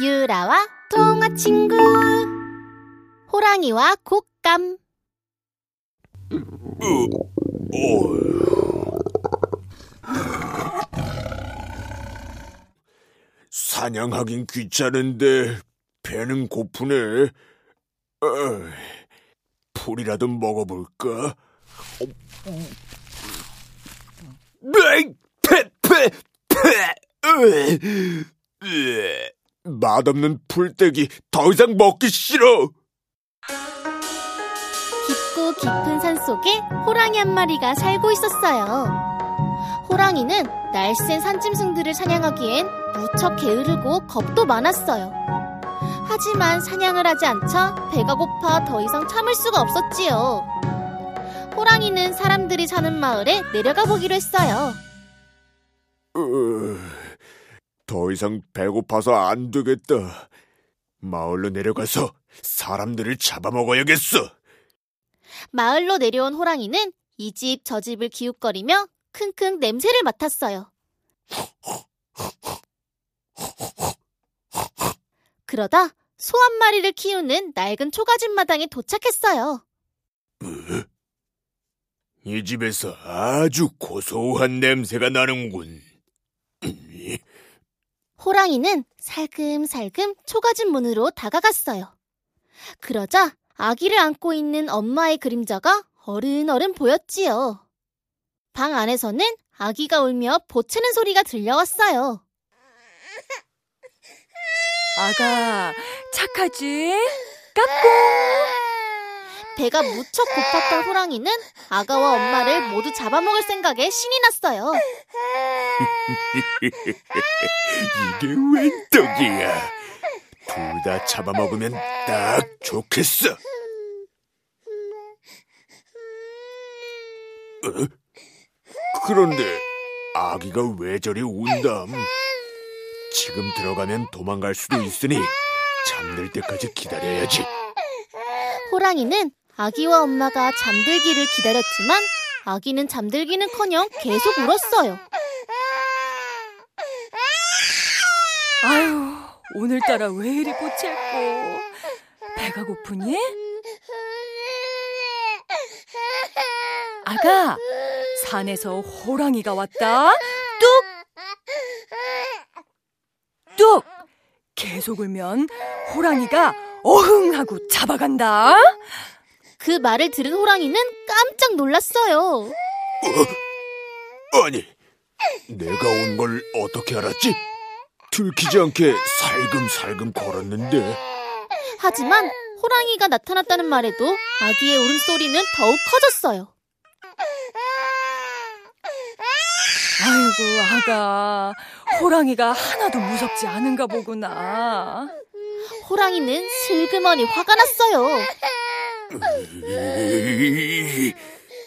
유라와 통화 친구 호랑이와 곶감 사냥하긴 귀찮은데 배는 고프네. 어, 풀이라도 먹어볼까? 에이, 패, 패, 패. 으, 으, 맛없는 풀떼기 더 이상 먹기 싫어. 깊고 깊은 산 속에 호랑이 한 마리가 살고 있었어요. 호랑이는 날쌘 산짐승들을 사냥하기엔 무척 게으르고 겁도 많았어요. 하지만 사냥을 하지 않자 배가 고파 더 이상 참을 수가 없었지요. 호랑이는 사람들이 사는 마을에 내려가 보기로 했어요. 으, 더 이상 배고파서 안 되겠다. 마을로 내려가서 사람들을 잡아먹어야겠어. 마을로 내려온 호랑이는 이 집 저 집을 기웃거리며 킁킁 냄새를 맡았어요. 그러다 소 한 마리를 키우는 낡은 초가집 마당에 도착했어요. 이 집에서 아주 고소한 냄새가 나는군. 호랑이는 살금살금 초가집 문으로 다가갔어요. 그러자 아기를 안고 있는 엄마의 그림자가 어른어른 보였지요. 방 안에서는 아기가 울며 보채는 소리가 들려왔어요. 아가, 착하지? 까꿍! 배가 무척 고팠던 호랑이는 아가와 엄마를 모두 잡아먹을 생각에 신이 났어요. 이게 웬 떡이야? 둘 다 잡아먹으면 딱 좋겠어. 어? 그런데 아기가 왜 저리 운담? 지금 들어가면 도망갈 수도 있으니 잠들 때까지 기다려야지. 호랑이는 아기와 엄마가 잠들기를 기다렸지만 아기는 잠들기는커녕 계속 울었어요. 아유, 오늘따라 왜 이리 꼬챘고. 배가 고프니? 아가, 산에서 호랑이가 왔다. 뚝! 뚝! 계속 울면 호랑이가 어흥 하고 잡아간다. 그 말을 들은 호랑이는 깜짝 놀랐어요. 어? 아니, 내가 온 걸 어떻게 알았지? 들키지 않게 살금살금 걸었는데. 하지만 호랑이가 나타났다는 말에도 아기의 울음소리는 더욱 커졌어요. 아이고, 아가. 호랑이가 하나도 무섭지 않은가 보구나. 호랑이는 슬그머니 화가 났어요. 으이,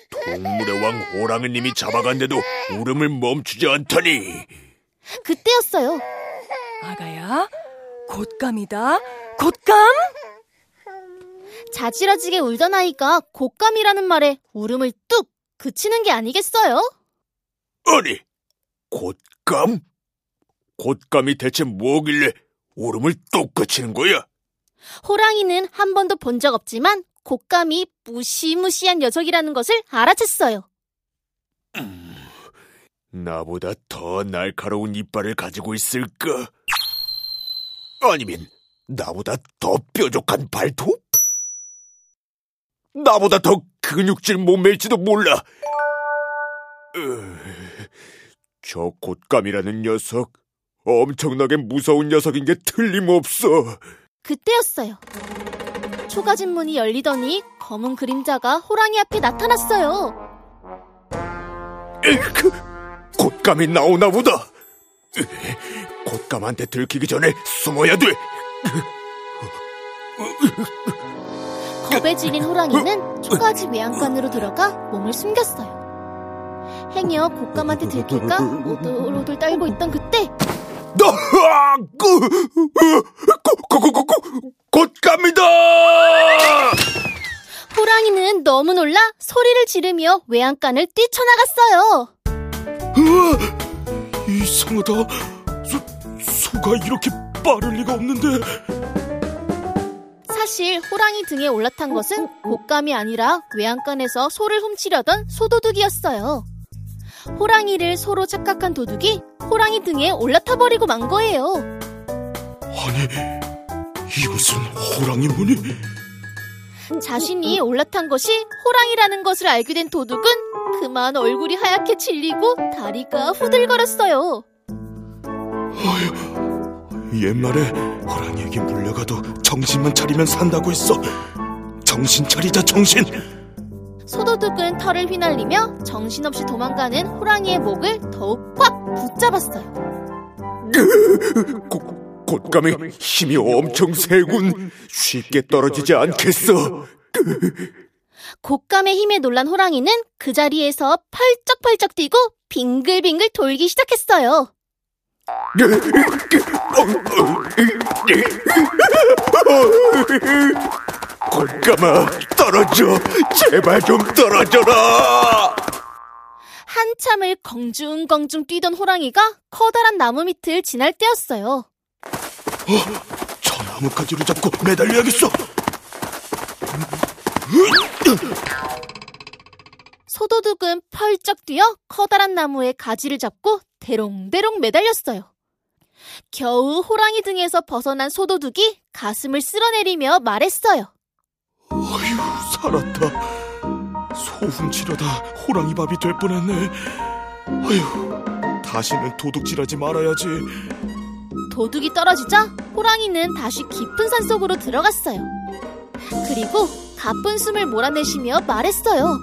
동물의 왕 호랑이님이 잡아간데도 울음을 멈추지 않다니. 그때였어요. 아가야, 곶감이다. 곶감? 자지러지게 울던 아이가 곶감이라는 말에 울음을 뚝 그치는 게 아니겠어요? 아니, 곶감? 곶감이 대체 뭐길래 울음을 뚝 그치는 거야? 호랑이는 한 번도 본 적 없지만 곶감이 무시무시한 녀석이라는 것을 알아챘어요. 나보다 더 날카로운 이빨을 가지고 있을까? 아니면 나보다 더 뾰족한 발톱? 나보다 더 근육질 몸매일지도 몰라. 으, 저 곶감이라는 녀석 엄청나게 무서운 녀석인 게 틀림없어. 그때였어요. 초가집 문이 열리더니 검은 그림자가 호랑이 앞에 나타났어요. 에이크, 곶감이 나오나 보다. 으, 곶감한테 들키기 전에 숨어야 돼. 겁에 질린 호랑이는 초가집 외양간으로 들어가 몸을 숨겼어요. 행여 곶감한테 들킬까 오돌오돌 떨고 있던 그때 나, 지르며 외양간을 뛰쳐나갔어요. 으아, 이상하다. 소, 소가 이렇게 빠를 리가 없는데. 사실 호랑이 등에 올라탄 것은 곶감이 아니라 외양간에서 소를 훔치려던 소도둑이었어요. 호랑이를 소로 착각한 도둑이 호랑이 등에 올라타 버리고 만 거예요. 아니, 이것은 호랑이 무늬? 자신이 올라탄 것이 호랑이라는 것을 알게 된 도둑은 그만 얼굴이 하얗게 질리고 다리가 후들거렸어요. 옛말에 호랑이에게 물려가도 정신만 차리면 산다고 했어. 정신 차리자, 정신! 소도둑은 털을 휘날리며 정신없이 도망가는 호랑이의 목을 더욱 꽉 붙잡았어요. 곶, 곶감의 힘이 엄청 세군. 쉽게 떨어지지 않겠어. 곶감의 힘에 놀란 호랑이는 그 자리에서 펄쩍펄쩍 뛰고 빙글빙글 돌기 시작했어요. 곶감아, 떨어져. 제발 좀 떨어져라. 한참을 공중공중 뛰던 호랑이가 커다란 나무 밑을 지날 때였어요. 저 나뭇가지를 잡고 매달려야겠어. 소도둑은 펄쩍 뛰어 커다란 나무의 가지를 잡고 대롱대롱 매달렸어요. 겨우 호랑이 등에서 벗어난 소도둑이 가슴을 쓸어내리며 말했어요. 어휴, 살았다. 소 훔치려다 호랑이 밥이 될 뻔했네. 어휴, 다시는 도둑질하지 말아야지. 도둑이 떨어지자 호랑이는 다시 깊은 산 속으로 들어갔어요. 그리고 가쁜 숨을 몰아내시며 말했어요.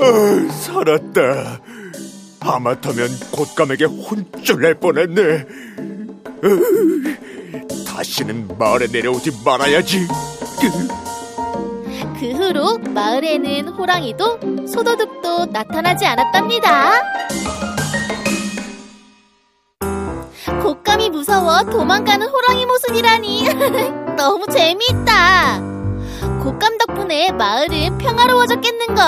아, 살았다. 하마터면 곶감에게 혼쭐 낼 뻔했네. 으, 다시는 마을에 내려오지 말아야지. 그 후로 마을에는 호랑이도 소도둑도 나타나지 않았답니다. 곶감이 무서워 도망가는 호랑이 모습이라니 너무 재미있다. 곶감 덕분에 마을은 평화로워졌겠는걸?